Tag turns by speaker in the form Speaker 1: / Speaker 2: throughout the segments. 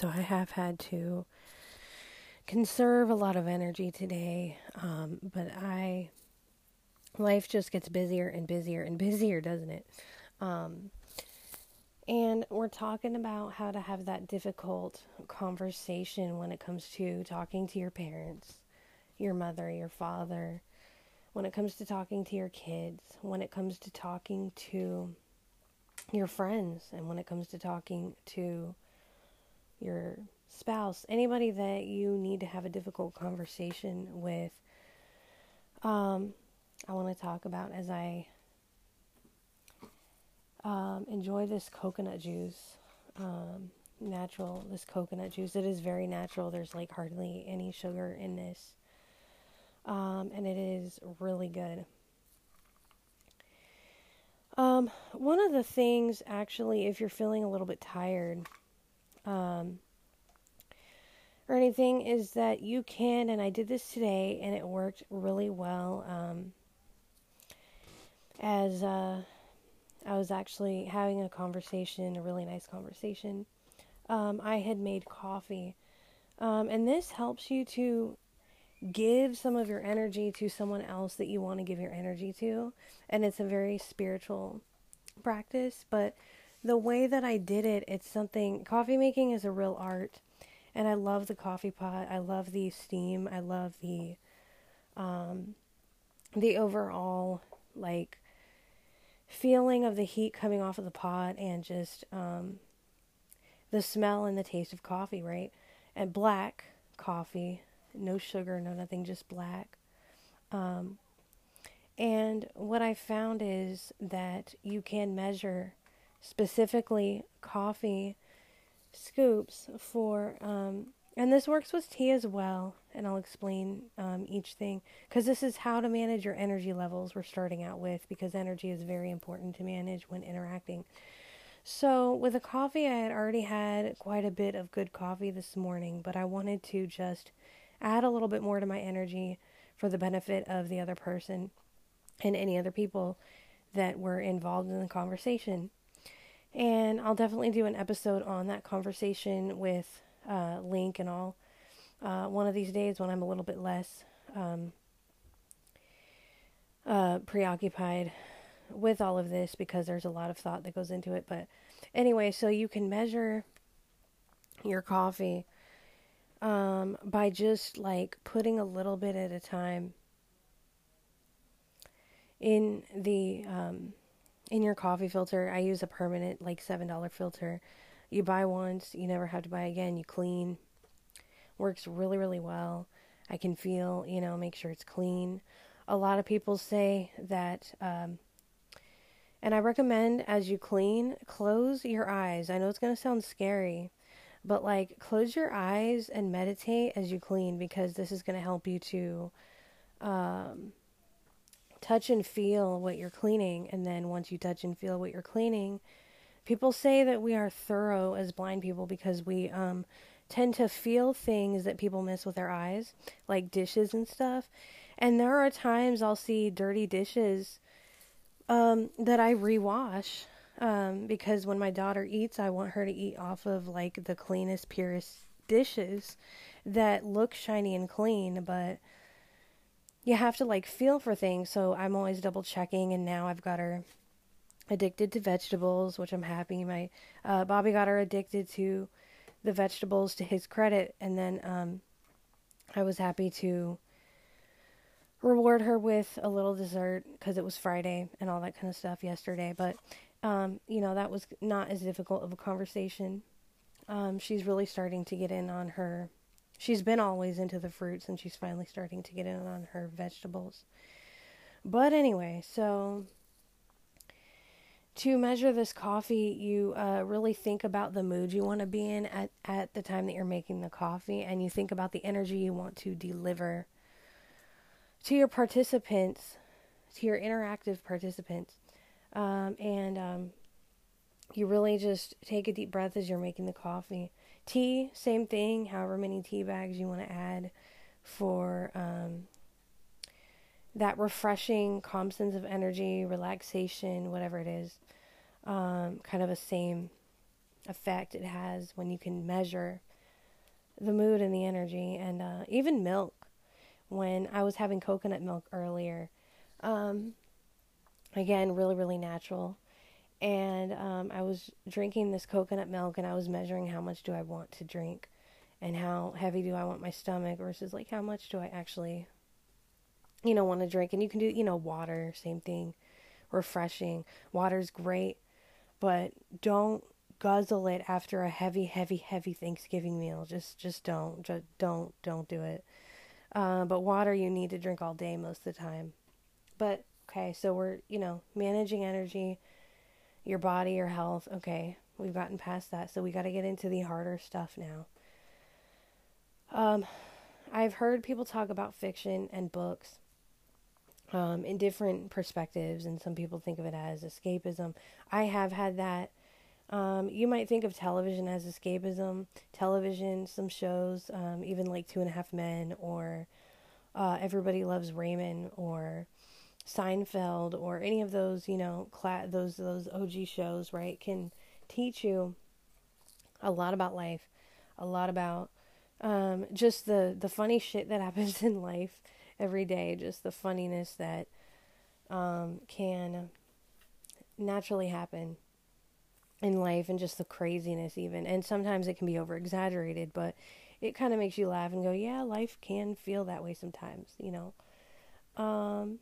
Speaker 1: So I have had to conserve a lot of energy today, um, but I life just gets busier and busier and busier, doesn't it? Um, and we're talking about how to have that difficult conversation when it comes to talking to your parents, your mother, your father, when it comes to talking to your kids, when it comes to talking to your friends, and when it comes to talking to your spouse, anybody that you need to have a difficult conversation with. Um, I want to talk about as I um, enjoy this coconut juice. Um, natural, this coconut juice. It is very natural. There's like hardly any sugar in this. Um, and it is really good. Um, one of the things, actually, if you're feeling a little bit tired, um, or anything, is that you can, and I did this today, and it worked really well. Um, as uh, I was actually having a conversation, a really nice conversation, um, I had made coffee. Um, and this helps you to give some of your energy to someone else that you want to give your energy to. And it's a very spiritual practice, but the way that I did it, it's something coffee making is a real art. And I love the coffee pot. I love the steam. I love the um the overall like feeling of the heat coming off of the pot and just um the smell and the taste of coffee, right? And black coffee, no sugar, no nothing, just black. Um, and what I found is that you can measure specifically coffee scoops for, um, and this works with tea as well. And I'll explain um, each thing because this is how to manage your energy levels we're starting out with because energy is very important to manage when interacting. So, with the coffee, I had already had quite a bit of good coffee this morning, but I wanted to just add a little bit more to my energy for the benefit of the other person and any other people that were involved in the conversation. And I'll definitely do an episode on that conversation with uh, Link and all uh, one of these days when I'm a little bit less um, uh, preoccupied with all of this because there's a lot of thought that goes into it. But anyway, so you can measure your coffee um, by just like putting a little bit at a time in the um, in your coffee filter. I use a permanent like seven dollar filter. You buy once, you never have to buy again. You clean. Works really really well. I can feel, you know, make sure it's clean. A lot of people say that, um, and I recommend as you clean, close your eyes. I know it's going to sound scary, but like close your eyes and meditate as you clean because this is going to help you to um, touch and feel what you're cleaning. And then once you touch and feel what you're cleaning, people say that we are thorough as blind people because we um, tend to feel things that people miss with their eyes, like dishes and stuff. And there are times I'll see dirty dishes um, that I rewash um, because when my daughter eats, I want her to eat off of like the cleanest, purest dishes that look shiny and clean, but you have to like feel for things. So I'm always double checking, and now I've got her addicted to vegetables, which I'm happy. My uh, Bobby got her addicted to the vegetables to his credit, and then um, I was happy to reward her with a little dessert because it was Friday and all that kind of stuff yesterday. But um, you know, that was not as difficult of a conversation. Um, she's really starting to get in on her. She's been always into the fruits, and she's finally starting to get in on her vegetables. But anyway, so to measure this coffee, you uh, really think about the mood you want to be in at, at the time that you're making the coffee, and you think about the energy you want to deliver to your participants, to your interactive participants. Um, and um, you really just take a deep breath as you're making the coffee. Tea, same thing, however many tea bags you want to add for um, that refreshing, calm sense of energy, relaxation, whatever it is. Um, kind of a same effect it has when you can measure the mood and the energy, and uh, even milk. When I was having coconut milk earlier, um, again, really, really natural. And um, I was drinking this coconut milk, and I was measuring how much do I want to drink, and how heavy do I want my stomach versus like how much do I actually, you know, want to drink. And you can do, you know, water, same thing, refreshing. Water's great, but don't guzzle it after a heavy, heavy, heavy Thanksgiving meal. Just, just don't, just don't, don't do it. Uh, but water you need to drink all day most of the time. But okay, so we're you know managing energy, your body, your health. Okay, we've gotten past that, so we got to get into the harder stuff now. Um, I've heard people talk about fiction and books. Um, in different perspectives, and some people think of it as escapism. I have had that um, you might think of television as escapism. Television, some shows, um, even like Two and a Half Men or uh, Everybody Loves Raymond or Seinfeld or any of those, you know, cla- those those OG shows, right, can teach you a lot about life, a lot about um, just the the funny shit that happens in life every day, just the funniness that um, can naturally happen in life and just the craziness even. And sometimes it can be over exaggerated but it kind of makes you laugh and go yeah life can feel that way sometimes you know? Um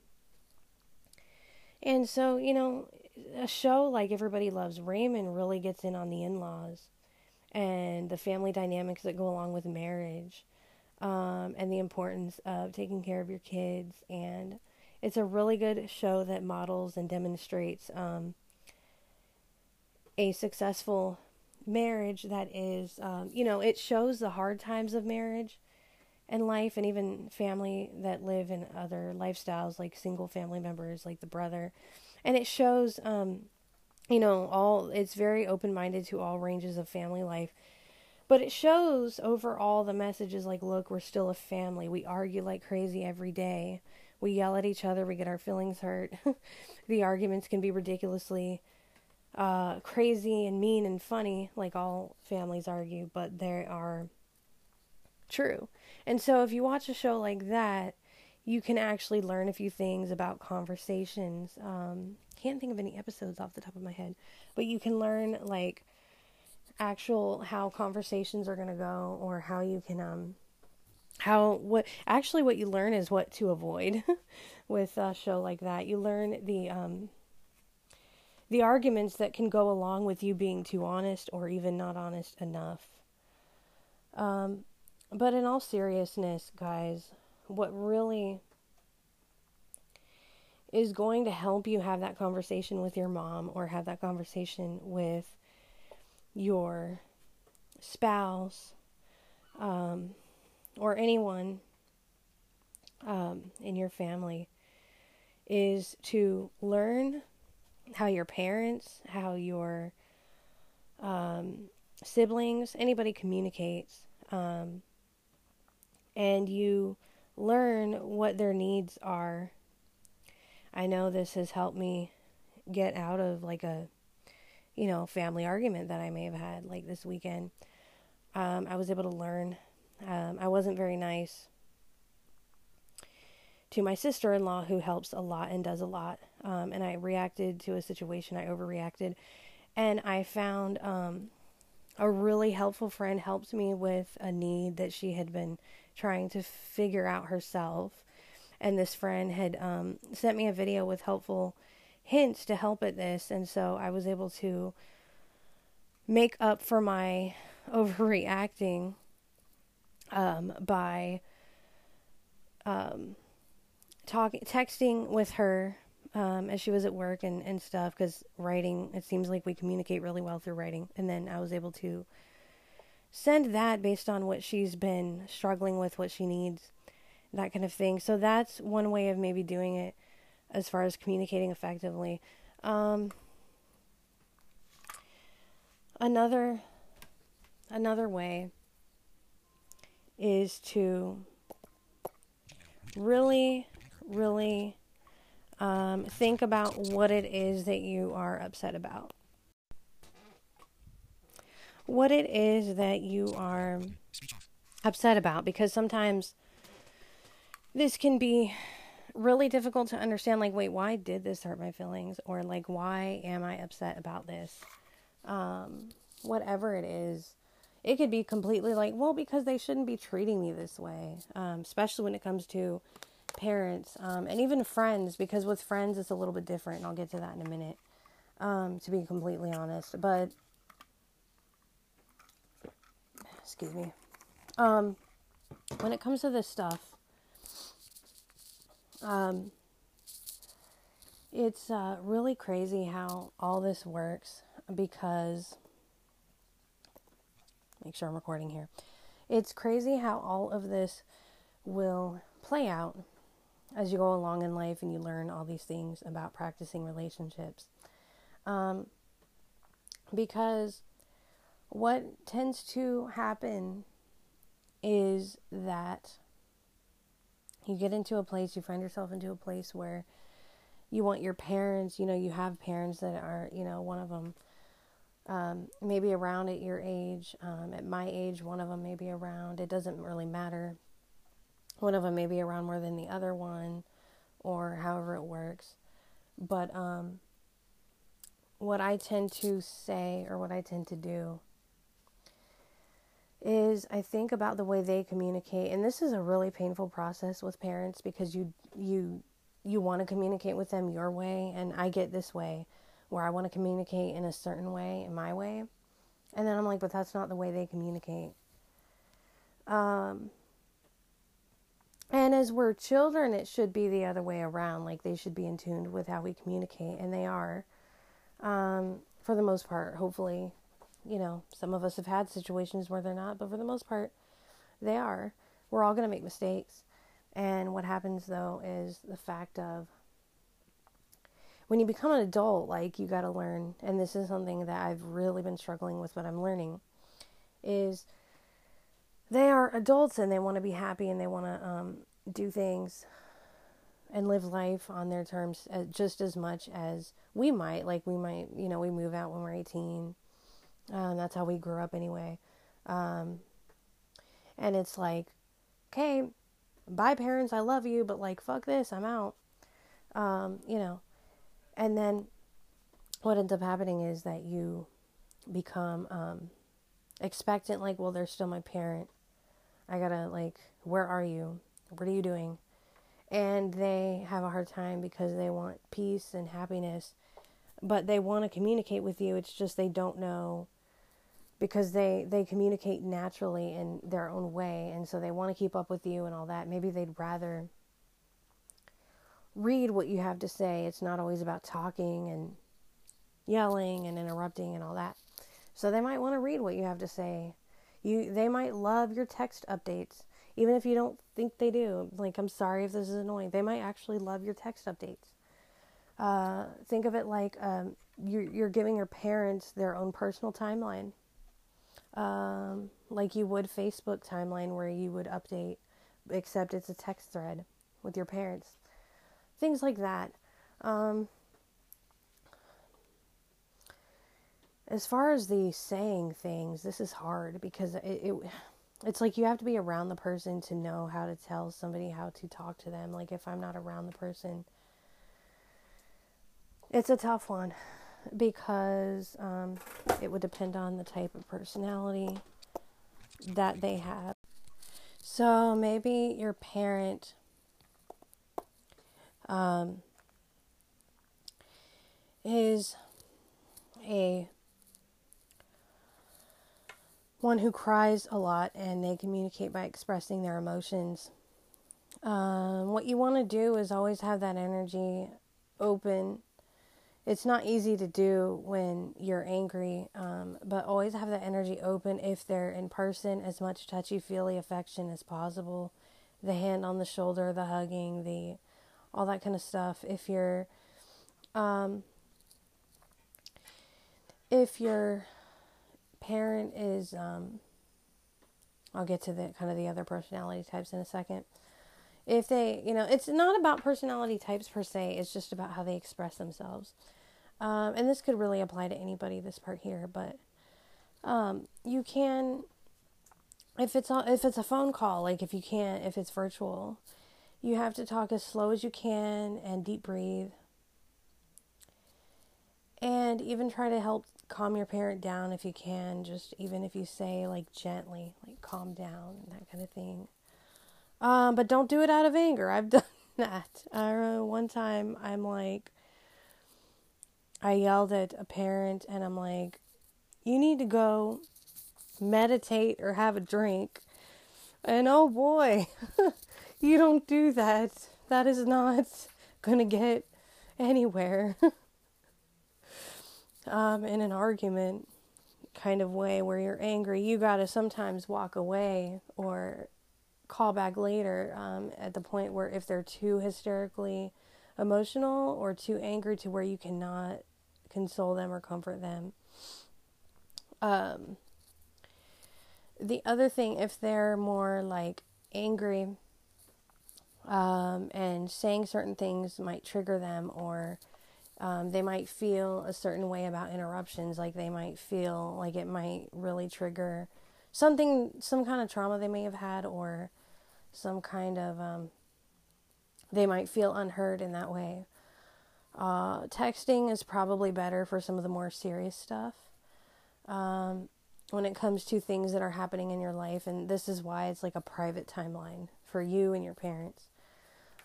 Speaker 1: and so you know a show like everybody loves raymond really gets in on the in-laws and the family dynamics that go along with marriage um, and the importance of taking care of your kids. And it's a really good show that models and demonstrates um, a successful marriage that is, um, you know, it shows the hard times of marriage and life and even family that live in other lifestyles, like single family members, like the brother. And it shows, um, you know, all, it's very open minded to all ranges of family life. But it shows overall the messages like, look, we're still a family. We argue like crazy every day. We yell at each other. We get our feelings hurt. the arguments can be ridiculously uh, crazy and mean and funny, like all families argue, but they are true. And so if you watch a show like that, you can actually learn a few things about conversations. Um, can't think of any episodes off the top of my head, but you can learn like actual how conversations are going to go or how you can um how what actually what you learn is what to avoid with a show like that. You learn the um the arguments that can go along with you being too honest or even not honest enough. Um, but in all seriousness, guys, what really is going to help you have that conversation with your mom or have that conversation with your spouse um, or anyone um, in your family is to learn how your parents, how your um, siblings, anybody communicates, um, and you learn what their needs are. I know this has helped me get out of like a, you know, family argument that I may have had like this weekend. Um, I was able to learn. Um, I wasn't very nice to my sister in law, who helps a lot and does a lot. Um, and I reacted to a situation, I overreacted. And I found um, a really helpful friend helped me with a need that she had been trying to figure out herself. And this friend had um, sent me a video with helpful hints to help at this. And so I was able to make up for my overreacting um, by um, talking, texting with her um, as she was at work and, and stuff because writing it seems like we communicate really well through writing and then i was able to send that based on what she's been struggling with what she needs that kind of thing so that's one way of maybe doing it as far as communicating effectively um, another another way is to really really um, think about what it is that you are upset about. What it is that you are upset about because sometimes this can be really difficult to understand like wait why did this hurt my feelings? Or like why am i upset about this? Um, whatever it is it could be completely like well because they shouldn't be treating me this way um, especially when it comes to parents um, and even friends because with friends it's a little bit different and i'll get to that in a minute um, to be completely honest. But excuse me um, when it comes to this stuff um, it's uh, really crazy how all this works because, make sure I'm recording here. It's crazy how all of this will play out as you go along in life and you learn all these things about practicing relationships. Um, because what tends to happen is that you get into a place, you find yourself into a place where you want your parents, you know, you have parents that are, you know, one of them um, maybe around at your age, um, at my age, one of them may be around. It doesn't really matter. One of them may be around more than the other one, or however it works. But um, what I tend to say, or what I tend to do, is I think about the way they communicate and this is a really painful process with parents because you you you want to communicate with them your way and I get this way where I want to communicate in a certain way in my way and then I'm like but that's not the way they communicate. Um and as we're children it should be the other way around like they should be in tune with how we communicate and they are um for the most part hopefully you know, some of us have had situations where they're not, but for the most part, they are. We're all going to make mistakes. And what happens though is the fact of when you become an adult, like you got to learn, and this is something that I've really been struggling with, but I'm learning, is they are adults and they want to be happy and they want to um, do things and live life on their terms uh, just as much as we might. Like we might, you know, we move out when we're 18 um, that's how we grew up anyway. Um, and it's like, okay, bye parents, I love you, but like, fuck this, I'm out. Um, you know, and then what ends up happening is that you become um, expectant, like, well, they're still my parent. I gotta, like, where are you? What are you doing? And they have a hard time because they want peace and happiness, but they want to communicate with you. It's just they don't know because they they communicate naturally in their own way and so they want to keep up with you and all that. Maybe they'd rather read what you have to say. It's not always about talking and yelling and interrupting and all that. So they might want to read what you have to say. You they might love your text updates even if you don't think they do. Like i'm sorry if this is annoying. They might actually love your text updates. Uh, think of it like um, you're, you're giving your parents their own personal timeline um, like you would Facebook timeline where you would update, except it's a text thread with your parents. Things like that. Um, as far as the saying things, this is hard because it, it it's like you have to be around the person to know how to tell somebody how to talk to them. Like if I'm not around the person, it's a tough one because um, it would depend on the type of personality that they have. So maybe your parent um, is a one who cries a lot and they communicate by expressing their emotions. Um, what you want to do is always have that energy open it's not easy to do when you're angry, um, but always have that energy open if they're in person, as much touchy feely affection as possible. The hand on the shoulder, the hugging, the all that kind of stuff. If you're, um, if your parent is, um, I'll get to the kind of the other personality types in a second. If they, you know, it's not about personality types per se, it's just about how they express themselves. Um, and this could really apply to anybody, this part here, but Um, you can, if it's a, if it's a phone call, like if you can't, if it's virtual, you have to talk as slow as you can and deep breathe. And even try to help calm your parent down if you can, just even if you say like gently, like calm down, and that kind of thing. Um, but don't do it out of anger. I've done that. I remember one time I'm like, I yelled at a parent and I'm like, you need to go meditate or have a drink. And oh boy, you don't do that. That is not going to get anywhere. um, in an argument kind of way where you're angry, you got to sometimes walk away or call back later um, at the point where if they're too hysterically emotional or too angry to where you cannot console them or comfort them. Um, the other thing, if they're more like angry um, and saying certain things might trigger them, or um, they might feel a certain way about interruptions, like they might feel like it might really trigger something, some kind of trauma they may have had, or some kind of, um, they might feel unheard in that way. Uh, texting is probably better for some of the more serious stuff. Um, when it comes to things that are happening in your life, and this is why it's like a private timeline for you and your parents.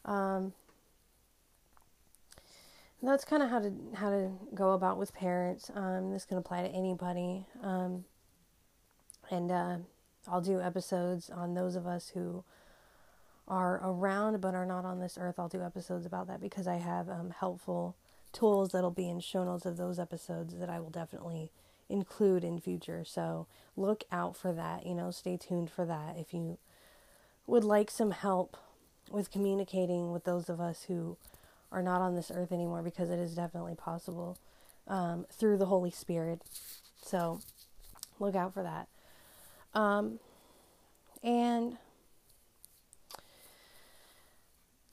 Speaker 1: Um, that's kind of how to how to go about with parents. Um, this can apply to anybody, um, and uh, I'll do episodes on those of us who are around but are not on this earth. I'll do episodes about that because I have um, helpful tools that'll be in show notes of those episodes that I will definitely include in future. So look out for that. You know, stay tuned for that if you would like some help with communicating with those of us who are not on this earth anymore because it is definitely possible um, through the Holy Spirit. So look out for that. Um, and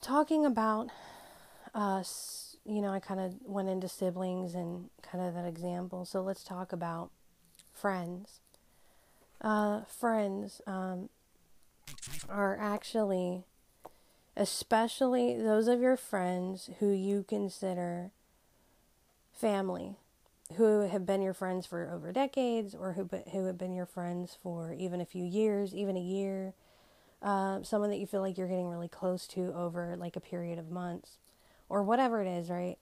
Speaker 1: talking about us, you know, I kind of went into siblings and kind of that example. So let's talk about friends. Uh, friends um, are actually, especially those of your friends who you consider family, who have been your friends for over decades, or who who have been your friends for even a few years, even a year uh, someone that you feel like you're getting really close to over like a period of months or whatever it is, right?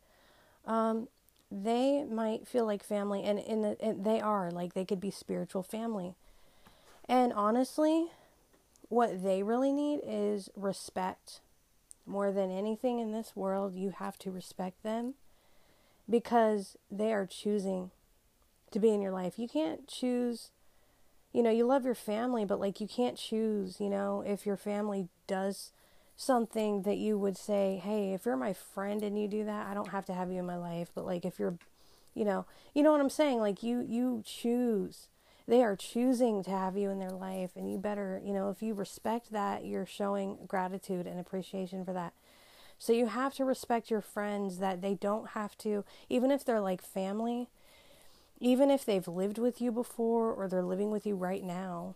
Speaker 1: Um, they might feel like family, and the and they are like they could be spiritual family. And honestly, what they really need is respect. More than anything in this world, you have to respect them because they are choosing to be in your life. You can't choose you know, you love your family, but like you can't choose, you know, if your family does something that you would say, hey, if you're my friend and you do that, I don't have to have you in my life. But like if you're, you know, you know what I'm saying? Like you, you choose. They are choosing to have you in their life, and you better, you know, if you respect that, you're showing gratitude and appreciation for that. So you have to respect your friends that they don't have to, even if they're like family, even if they've lived with you before or they're living with you right now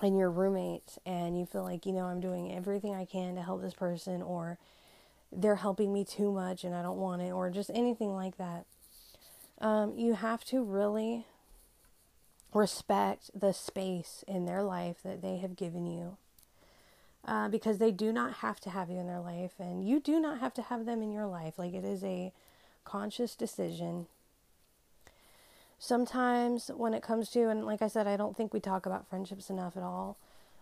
Speaker 1: and you're roommates and you feel like, you know, I'm doing everything I can to help this person or they're helping me too much and I don't want it or just anything like that. Um, you have to really respect the space in their life that they have given you. Uh, because they do not have to have you in their life, and you do not have to have them in your life. Like, it is a conscious decision sometimes when it comes to, and like I said, I don't think we talk about friendships enough at all.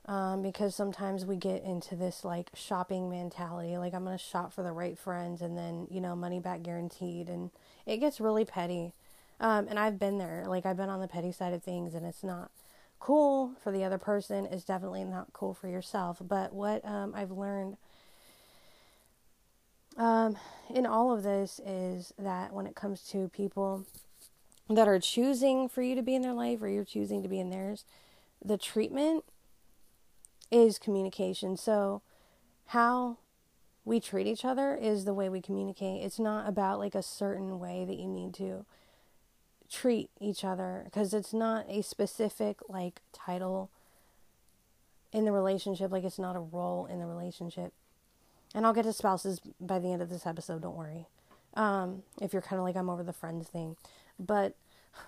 Speaker 1: Um, because sometimes we get into this like shopping mentality, like I'm gonna shop for the right friends and then you know money back guaranteed, and it gets really petty. Um, and I've been there, like I've been on the petty side of things, and it's not cool for the other person. It's definitely not cool for yourself. But what um, I've learned um, in all of this is that when it comes to people that are choosing for you to be in their life or you're choosing to be in theirs, the treatment is communication. So, how we treat each other is the way we communicate. It's not about like a certain way that you need to treat each other because it's not a specific like title in the relationship like it's not a role in the relationship and i'll get to spouses by the end of this episode don't worry um, if you're kind of like i'm over the friends thing but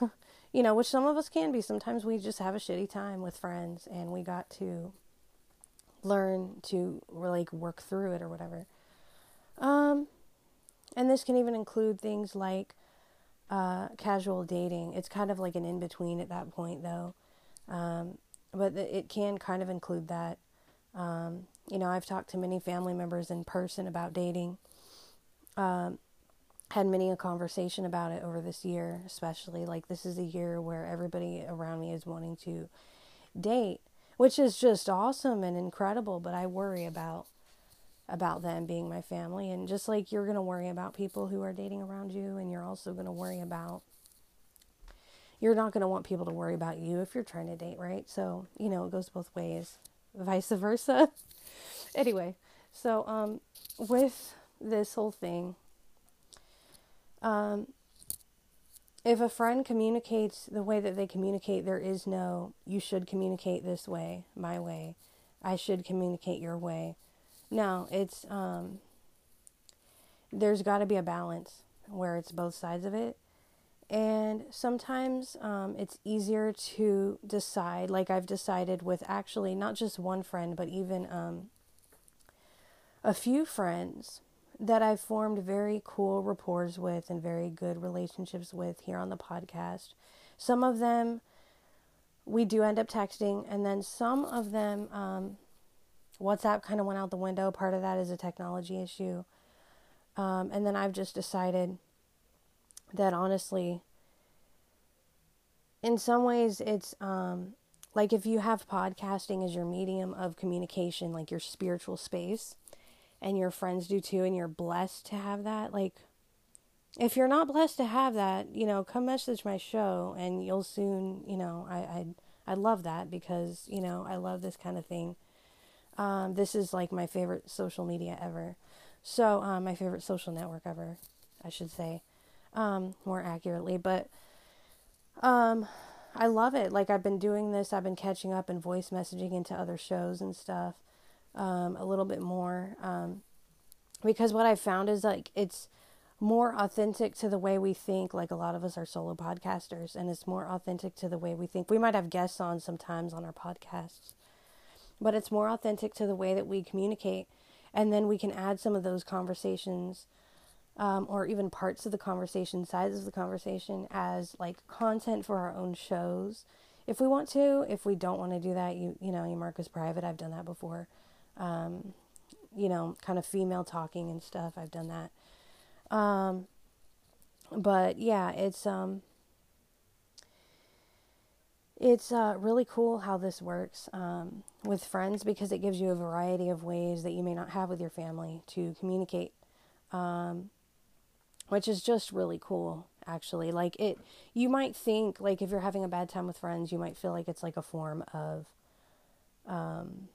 Speaker 1: you know which some of us can be sometimes we just have a shitty time with friends and we got to learn to like work through it or whatever um and this can even include things like uh, casual dating. It's kind of like an in between at that point, though. Um, but it can kind of include that. Um, you know, I've talked to many family members in person about dating. Um, had many a conversation about it over this year, especially. Like, this is a year where everybody around me is wanting to date, which is just awesome and incredible. But I worry about about them being my family. And just like you're going to worry about people who are dating around you, and you're also going to worry about, you're not going to want people to worry about you if you're trying to date, right? So, you know, it goes both ways, vice versa. anyway, so um, with this whole thing, um, if a friend communicates the way that they communicate, there is no, you should communicate this way, my way. I should communicate your way. No, it's um there's got to be a balance where it's both sides of it. And sometimes um, it's easier to decide, like I've decided with actually not just one friend, but even um, a few friends that I've formed very cool rapports with and very good relationships with here on the podcast. Some of them we do end up texting, and then some of them um, WhatsApp kind of went out the window. Part of that is a technology issue. Um, and then I've just decided that honestly, in some ways, it's um, like if you have podcasting as your medium of communication, like your spiritual space, and your friends do too, and you're blessed to have that, like if you're not blessed to have that, you know, come message my show and you'll soon, you know, I I I love that because, you know, I love this kind of thing. Um, this is like my favorite social media ever. So, um, my favorite social network ever, I should say, um, more accurately. But um, I love it. Like, I've been doing this, I've been catching up and voice messaging into other shows and stuff um, a little bit more. Um, because what I've found is like it's more authentic to the way we think. Like, a lot of us are solo podcasters, and it's more authentic to the way we think. We might have guests on sometimes on our podcasts but it's more authentic to the way that we communicate. And then we can add some of those conversations um, or even parts of the conversation, sides of the conversation as like content for our own shows. If we want to, if we don't want to do that, you you know, you mark as private. I've done that before. Um, you know, kind of female talking and stuff. I've done that. Um, but yeah, it's um, it's uh, really cool how this works um, with friends because it gives you a variety of ways that you may not have with your family to communicate, um, which is just really cool. Actually, like it, you might think like if you're having a bad time with friends, you might feel like it's like a form of, um,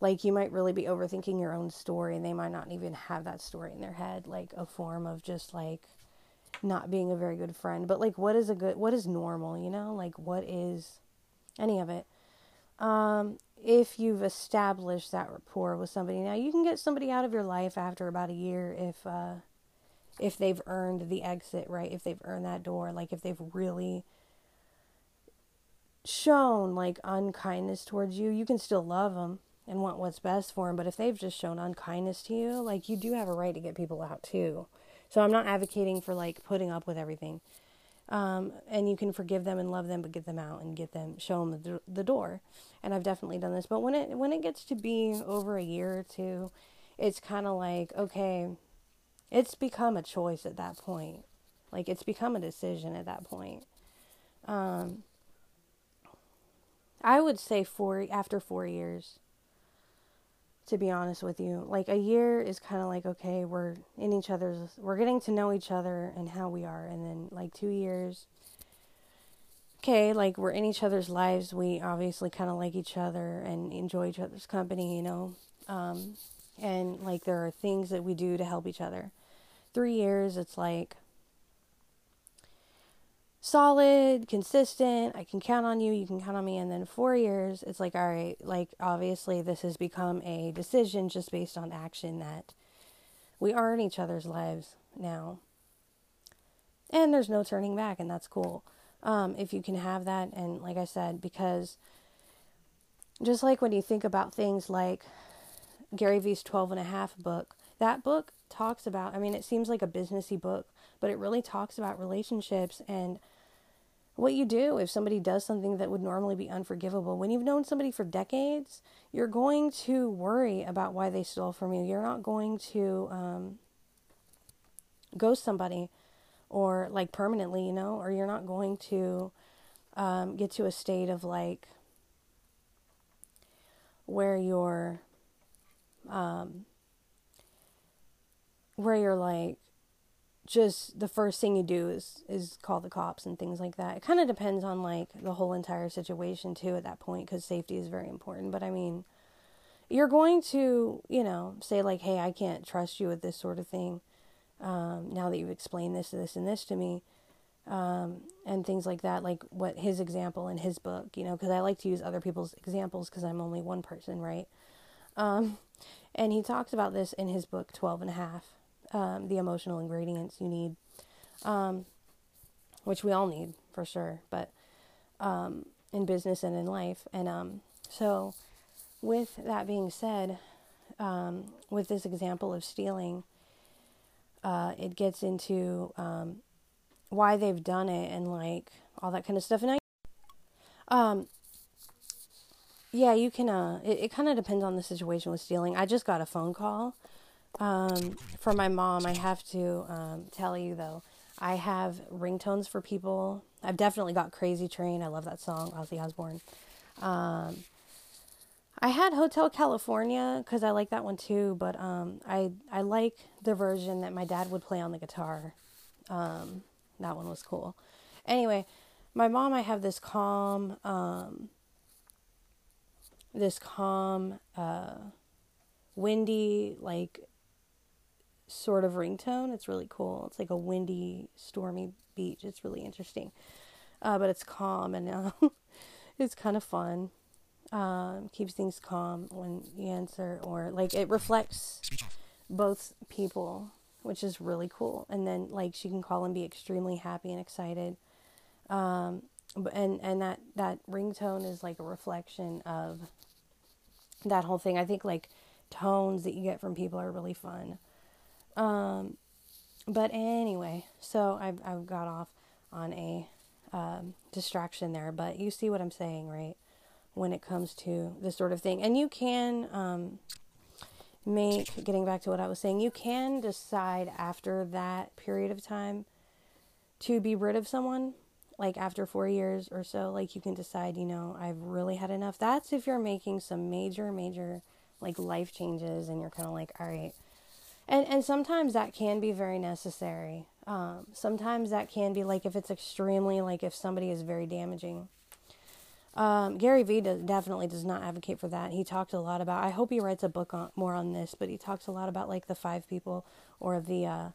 Speaker 1: like you might really be overthinking your own story, and they might not even have that story in their head, like a form of just like not being a very good friend, but like what is a good what is normal, you know? Like what is any of it. Um if you've established that rapport with somebody. Now you can get somebody out of your life after about a year if uh if they've earned the exit, right? If they've earned that door, like if they've really shown like unkindness towards you, you can still love them and want what's best for them, but if they've just shown unkindness to you, like you do have a right to get people out too. So I'm not advocating for like putting up with everything. Um, and you can forgive them and love them, but get them out and get them, show them the, the door. And I've definitely done this. But when it when it gets to be over a year or two, it's kind of like okay, it's become a choice at that point. Like it's become a decision at that point. Um, I would say four after four years to be honest with you. Like a year is kind of like okay, we're in each other's we're getting to know each other and how we are and then like 2 years okay, like we're in each other's lives. We obviously kind of like each other and enjoy each other's company, you know. Um and like there are things that we do to help each other. 3 years it's like solid, consistent. I can count on you. You can count on me. And then four years, it's like, all right, like obviously this has become a decision just based on action that we are in each other's lives now. And there's no turning back, and that's cool. Um, if you can have that, and like I said, because just like when you think about things like Gary Vee's 12 and a half book, that book talks about, I mean, it seems like a businessy book, but it really talks about relationships and what you do if somebody does something that would normally be unforgivable. When you've known somebody for decades, you're going to worry about why they stole from you. You're not going to um, ghost somebody or like permanently, you know, or you're not going to um, get to a state of like where you're um, where you're like just the first thing you do is is call the cops and things like that. It kind of depends on like the whole entire situation too at that point cuz safety is very important, but I mean you're going to, you know, say like, "Hey, I can't trust you with this sort of thing." Um, now that you've explained this, this, and this to me, um, and things like that, like what his example in his book, you know, because I like to use other people's examples because I'm only one person, right? Um, and he talks about this in his book, 12 and a half um, the emotional ingredients you need, um, which we all need for sure, but um, in business and in life. And um, so, with that being said, um, with this example of stealing, uh, it gets into um, why they've done it and like all that kind of stuff. And I, um, yeah, you can. Uh, it, it kind of depends on the situation with stealing. I just got a phone call um, for my mom, I have to um, tell you though, I have ringtones for people. I've definitely got Crazy Train. I love that song, Ozzy Osbourne. Um, I had Hotel California because I like that one too, but um, I I like the version that my dad would play on the guitar. Um, that one was cool. Anyway, my mom, I have this calm, um, this calm, uh, windy, like sort of ringtone. It's really cool. It's like a windy, stormy beach. It's really interesting, uh, but it's calm and uh, it's kind of fun. Um, keeps things calm when you answer, or like it reflects both people, which is really cool. And then like she can call and be extremely happy and excited. Um, and and that that ringtone is like a reflection of that whole thing. I think like tones that you get from people are really fun. Um, but anyway, so I've, I've got off on a um, distraction there, but you see what I'm saying, right? When it comes to this sort of thing. And you can um, make, getting back to what I was saying, you can decide after that period of time to be rid of someone. Like after four years or so, like you can decide, you know, I've really had enough. That's if you're making some major, major like life changes and you're kind of like, all right, and and sometimes that can be very necessary. Um, sometimes that can be like if it's extremely like if somebody is very damaging. Um, Gary Vee does, definitely does not advocate for that. He talked a lot about. I hope he writes a book on more on this, but he talks a lot about like the five people or the uh,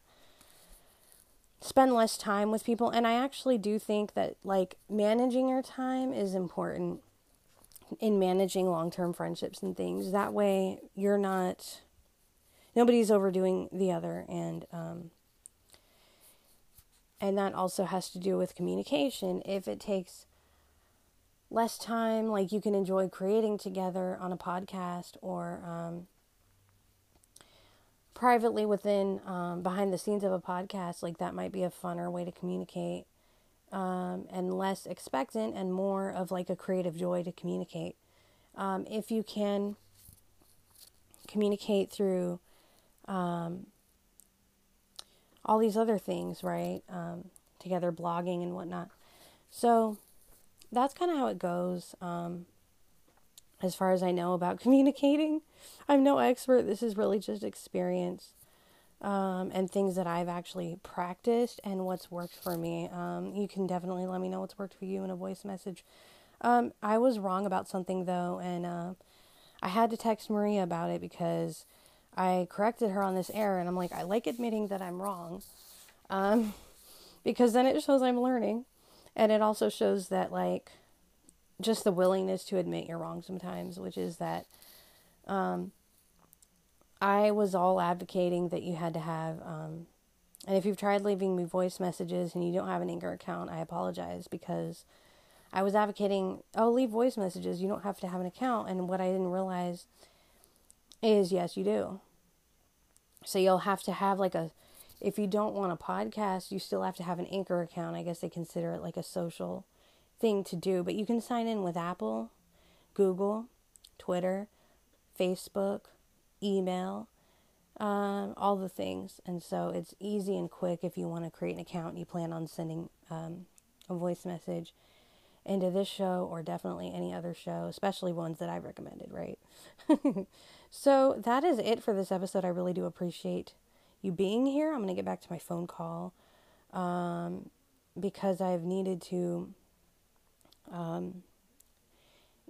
Speaker 1: spend less time with people. And I actually do think that like managing your time is important in managing long term friendships and things. That way, you're not nobody's overdoing the other and um, and that also has to do with communication. If it takes less time like you can enjoy creating together on a podcast or um, privately within um, behind the scenes of a podcast like that might be a funner way to communicate um, and less expectant and more of like a creative joy to communicate. Um, if you can communicate through um, all these other things, right? Um, together, blogging and whatnot. So that's kind of how it goes. Um, as far as I know about communicating, I'm no expert. This is really just experience um, and things that I've actually practiced and what's worked for me. Um, you can definitely let me know what's worked for you in a voice message. Um, I was wrong about something though, and uh, I had to text Maria about it because I corrected her on this error, and I'm like, I like admitting that I'm wrong, um, because then it shows I'm learning. And it also shows that, like, just the willingness to admit you're wrong sometimes, which is that um, I was all advocating that you had to have, um, and if you've tried leaving me voice messages and you don't have an Anchor account, I apologize because I was advocating, oh, leave voice messages. You don't have to have an account. And what I didn't realize is, yes, you do. So you'll have to have like a, if you don't want a podcast, you still have to have an Anchor account. I guess they consider it like a social thing to do. But you can sign in with Apple, Google, Twitter, Facebook, email, um, all the things. And so it's easy and quick if you want to create an account and you plan on sending um, a voice message into this show or definitely any other show, especially ones that I've recommended, right? so that is it for this episode. I really do appreciate you being here. I'm going to get back to my phone call um, because I've needed to um,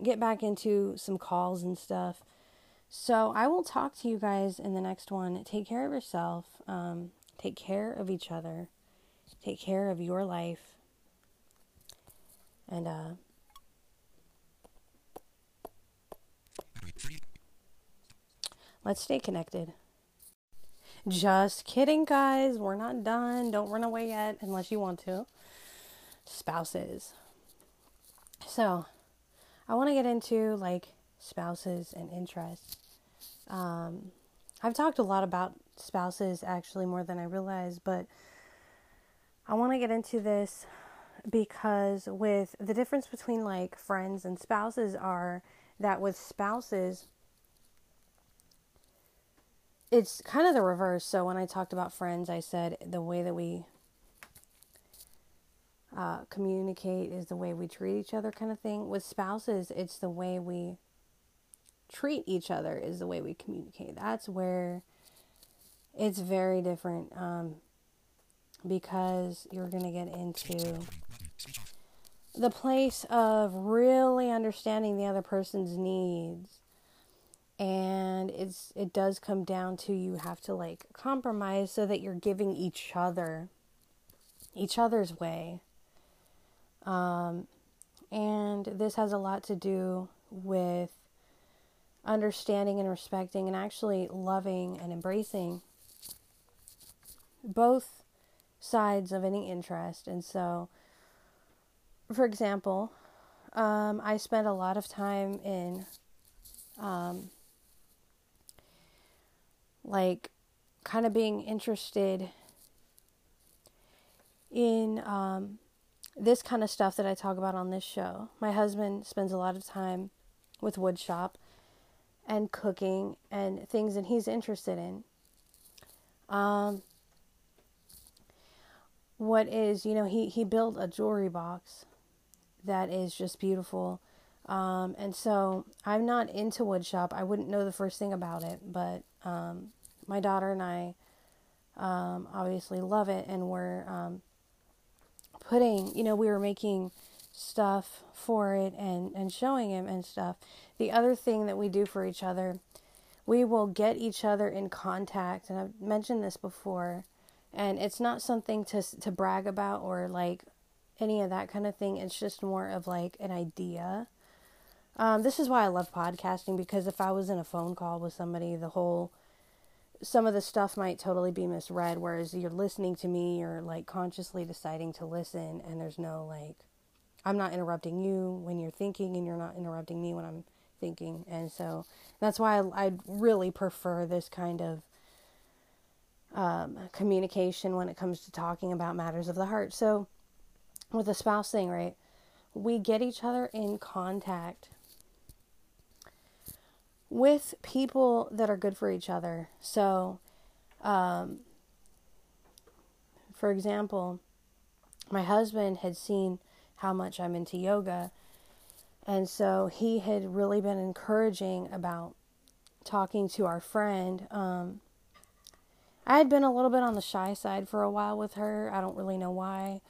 Speaker 1: get back into some calls and stuff. So I will talk to you guys in the next one. Take care of yourself. Um, take care of each other. Take care of your life. And uh Let's stay connected. Just kidding, guys. We're not done. Don't run away yet unless you want to. Spouses. So, I want to get into like spouses and interests. Um, I've talked a lot about spouses actually more than I realize, but I want to get into this because with the difference between like friends and spouses are that with spouses it's kind of the reverse. So when I talked about friends, I said the way that we uh, communicate is the way we treat each other, kind of thing. With spouses, it's the way we treat each other is the way we communicate. That's where it's very different um, because you're going to get into the place of really understanding the other person's needs and it's it does come down to you have to like compromise so that you're giving each other each other's way um, and this has a lot to do with understanding and respecting and actually loving and embracing both sides of any interest. And so, for example, um, I spent a lot of time in um, like kind of being interested in um, this kind of stuff that I talk about on this show. My husband spends a lot of time with woodshop and cooking and things that he's interested in. Um, what is, you know, he, he built a jewelry box that is just beautiful. Um, and so I'm not into woodshop. I wouldn't know the first thing about it, but um, my daughter and I um, obviously love it, and we're um, putting, you know, we were making stuff for it and, and showing him and stuff. The other thing that we do for each other, we will get each other in contact, and I've mentioned this before, and it's not something to to brag about or like any of that kind of thing. It's just more of like an idea. Um, this is why I love podcasting because if I was in a phone call with somebody, the whole some of the stuff might totally be misread. Whereas you're listening to me, you're like consciously deciding to listen, and there's no like I'm not interrupting you when you're thinking, and you're not interrupting me when I'm thinking. And so that's why I, I really prefer this kind of um, communication when it comes to talking about matters of the heart. So with the spouse thing, right? We get each other in contact with people that are good for each other. So, um, for example, my husband had seen how much I'm into yoga. And so he had really been encouraging about talking to our friend. Um, I had been a little bit on the shy side for a while with her. I don't really know why.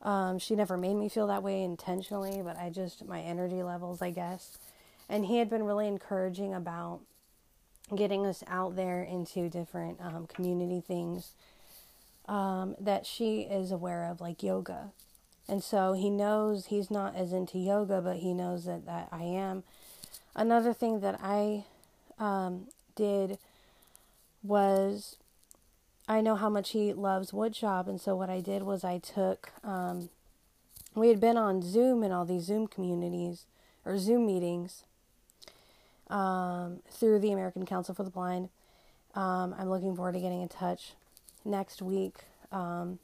Speaker 1: Um, she never made me feel that way intentionally, but I just, my energy levels, I guess. And he had been really encouraging about getting us out there into different um, community things um, that she is aware of, like yoga And so he knows he's not as into yoga, but he knows that, that I am. Another thing that I um, did was I know how much he loves woodshop, and so what I did was I took. Um, we had been on Zoom in all these Zoom communities or Zoom meetings um, through the American Council for the Blind. Um, I'm looking forward to getting in touch next week um,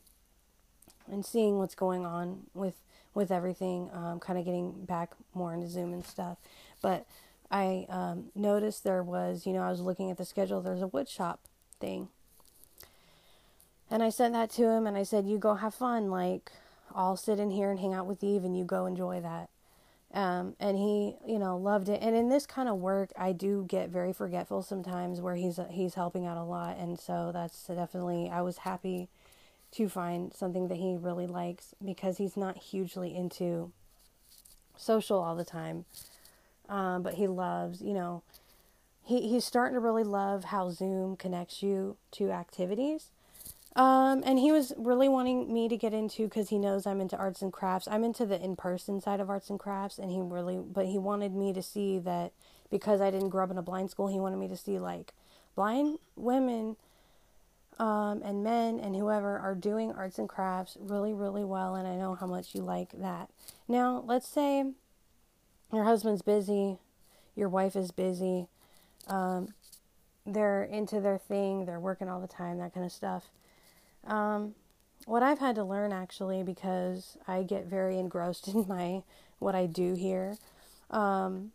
Speaker 1: and seeing what's going on with with everything. Um, kind of getting back more into Zoom and stuff, but I um, noticed there was, you know, I was looking at the schedule. There's a woodshop thing and I sent that to him and I said, You go have fun. Like, I'll sit in here and hang out with Eve and you go enjoy that. Um, and he, you know, loved it. And in this kind of work, I do get very forgetful sometimes where he's, he's helping out a lot. And so that's definitely, I was happy to find something that he really likes because he's not hugely into social all the time. Um, but he loves, you know, he, he's starting to really love how Zoom connects you to activities um, and he was really wanting me to get into because he knows I'm into arts and crafts. I'm into the in person side of arts and crafts, and he really, but he wanted me to see that because I didn't grow up in a blind school, he wanted me to see like blind women um, and men and whoever are doing arts and crafts really, really well, and I know how much you like that. Now, let's say your husband's busy, your wife is busy, um, they're into their thing, they're working all the time, that kind of stuff um, what I've had to learn actually, because I get very engrossed in my what I do here, um,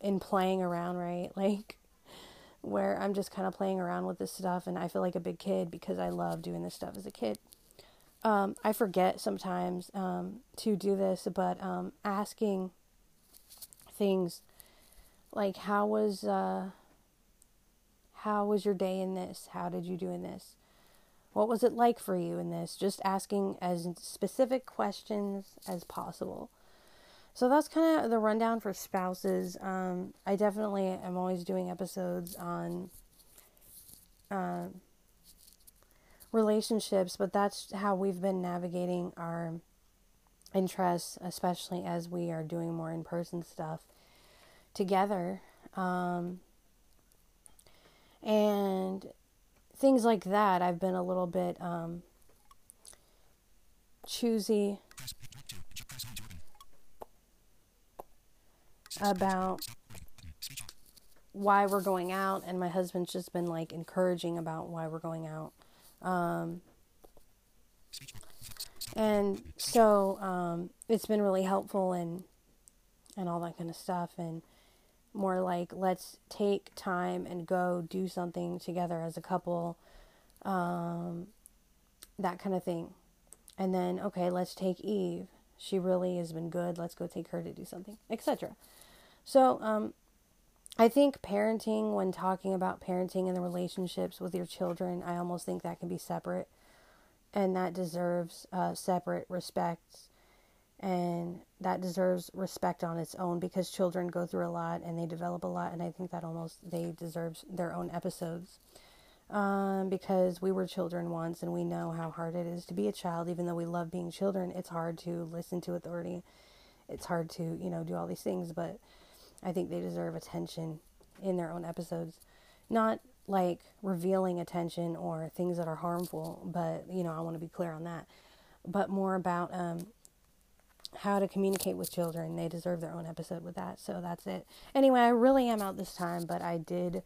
Speaker 1: in playing around, right? Like where I'm just kind of playing around with this stuff, and I feel like a big kid because I love doing this stuff as a kid. Um, I forget sometimes um, to do this, but um, asking things like how was uh, how was your day in this? How did you do in this? What was it like for you in this? Just asking as specific questions as possible. So that's kind of the rundown for spouses. Um, I definitely am always doing episodes on uh, relationships, but that's how we've been navigating our interests, especially as we are doing more in person stuff together. Um, and things like that, I've been a little bit um, choosy about why we're going out, and my husband's just been like encouraging about why we're going out. Um, and so um, it's been really helpful and and all that kind of stuff and more like let's take time and go do something together as a couple um, that kind of thing. And then okay let's take eve. She really has been good. Let's go take her to do something etc so um, i think parenting when talking about parenting and the relationships with your children i almost think that can be separate. And that deserves uh, separate respects and that deserves respect on its own because children go through a lot and they develop a lot and i think that almost they deserve their own episodes. Um, because we were children once and we know how hard it is to be a child. Even though we love being children it's hard to listen to authority. It's hard to you know do all these things but i think they deserve attention in their own episodes. Not like revealing attention or things that are harmful but you know i want to be clear on that. But more about um, how to communicate with children. They deserve their own episode with that. So that's it. Anyway, I really am out this time, but I did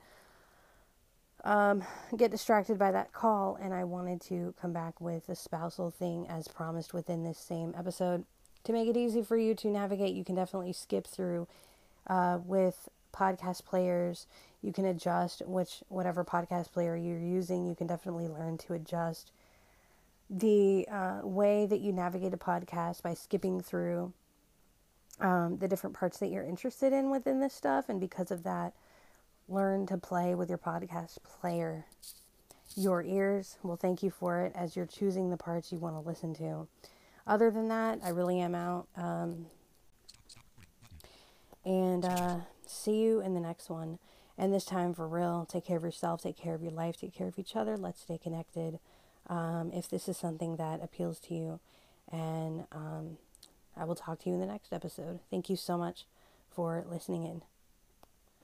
Speaker 1: um, get distracted by that call and I wanted to come back with the spousal thing as promised within this same episode. To make it easy for you to navigate, you can definitely skip through uh, with podcast players. You can adjust which whatever podcast player you're using. You can definitely learn to adjust the uh, way that you navigate a podcast by skipping through um, the different parts that you're interested in within this stuff. And because of that, learn to play with your podcast player. Your ears will thank you for it as you're choosing the parts you want to listen to. Other than that, I really am out. Um, and uh, see you in the next one. And this time, for real, take care of yourself, take care of your life, take care of each other. Let's stay connected um, if this is something that appeals to you. And um, I will talk to you in the next episode. Thank you so much for listening in.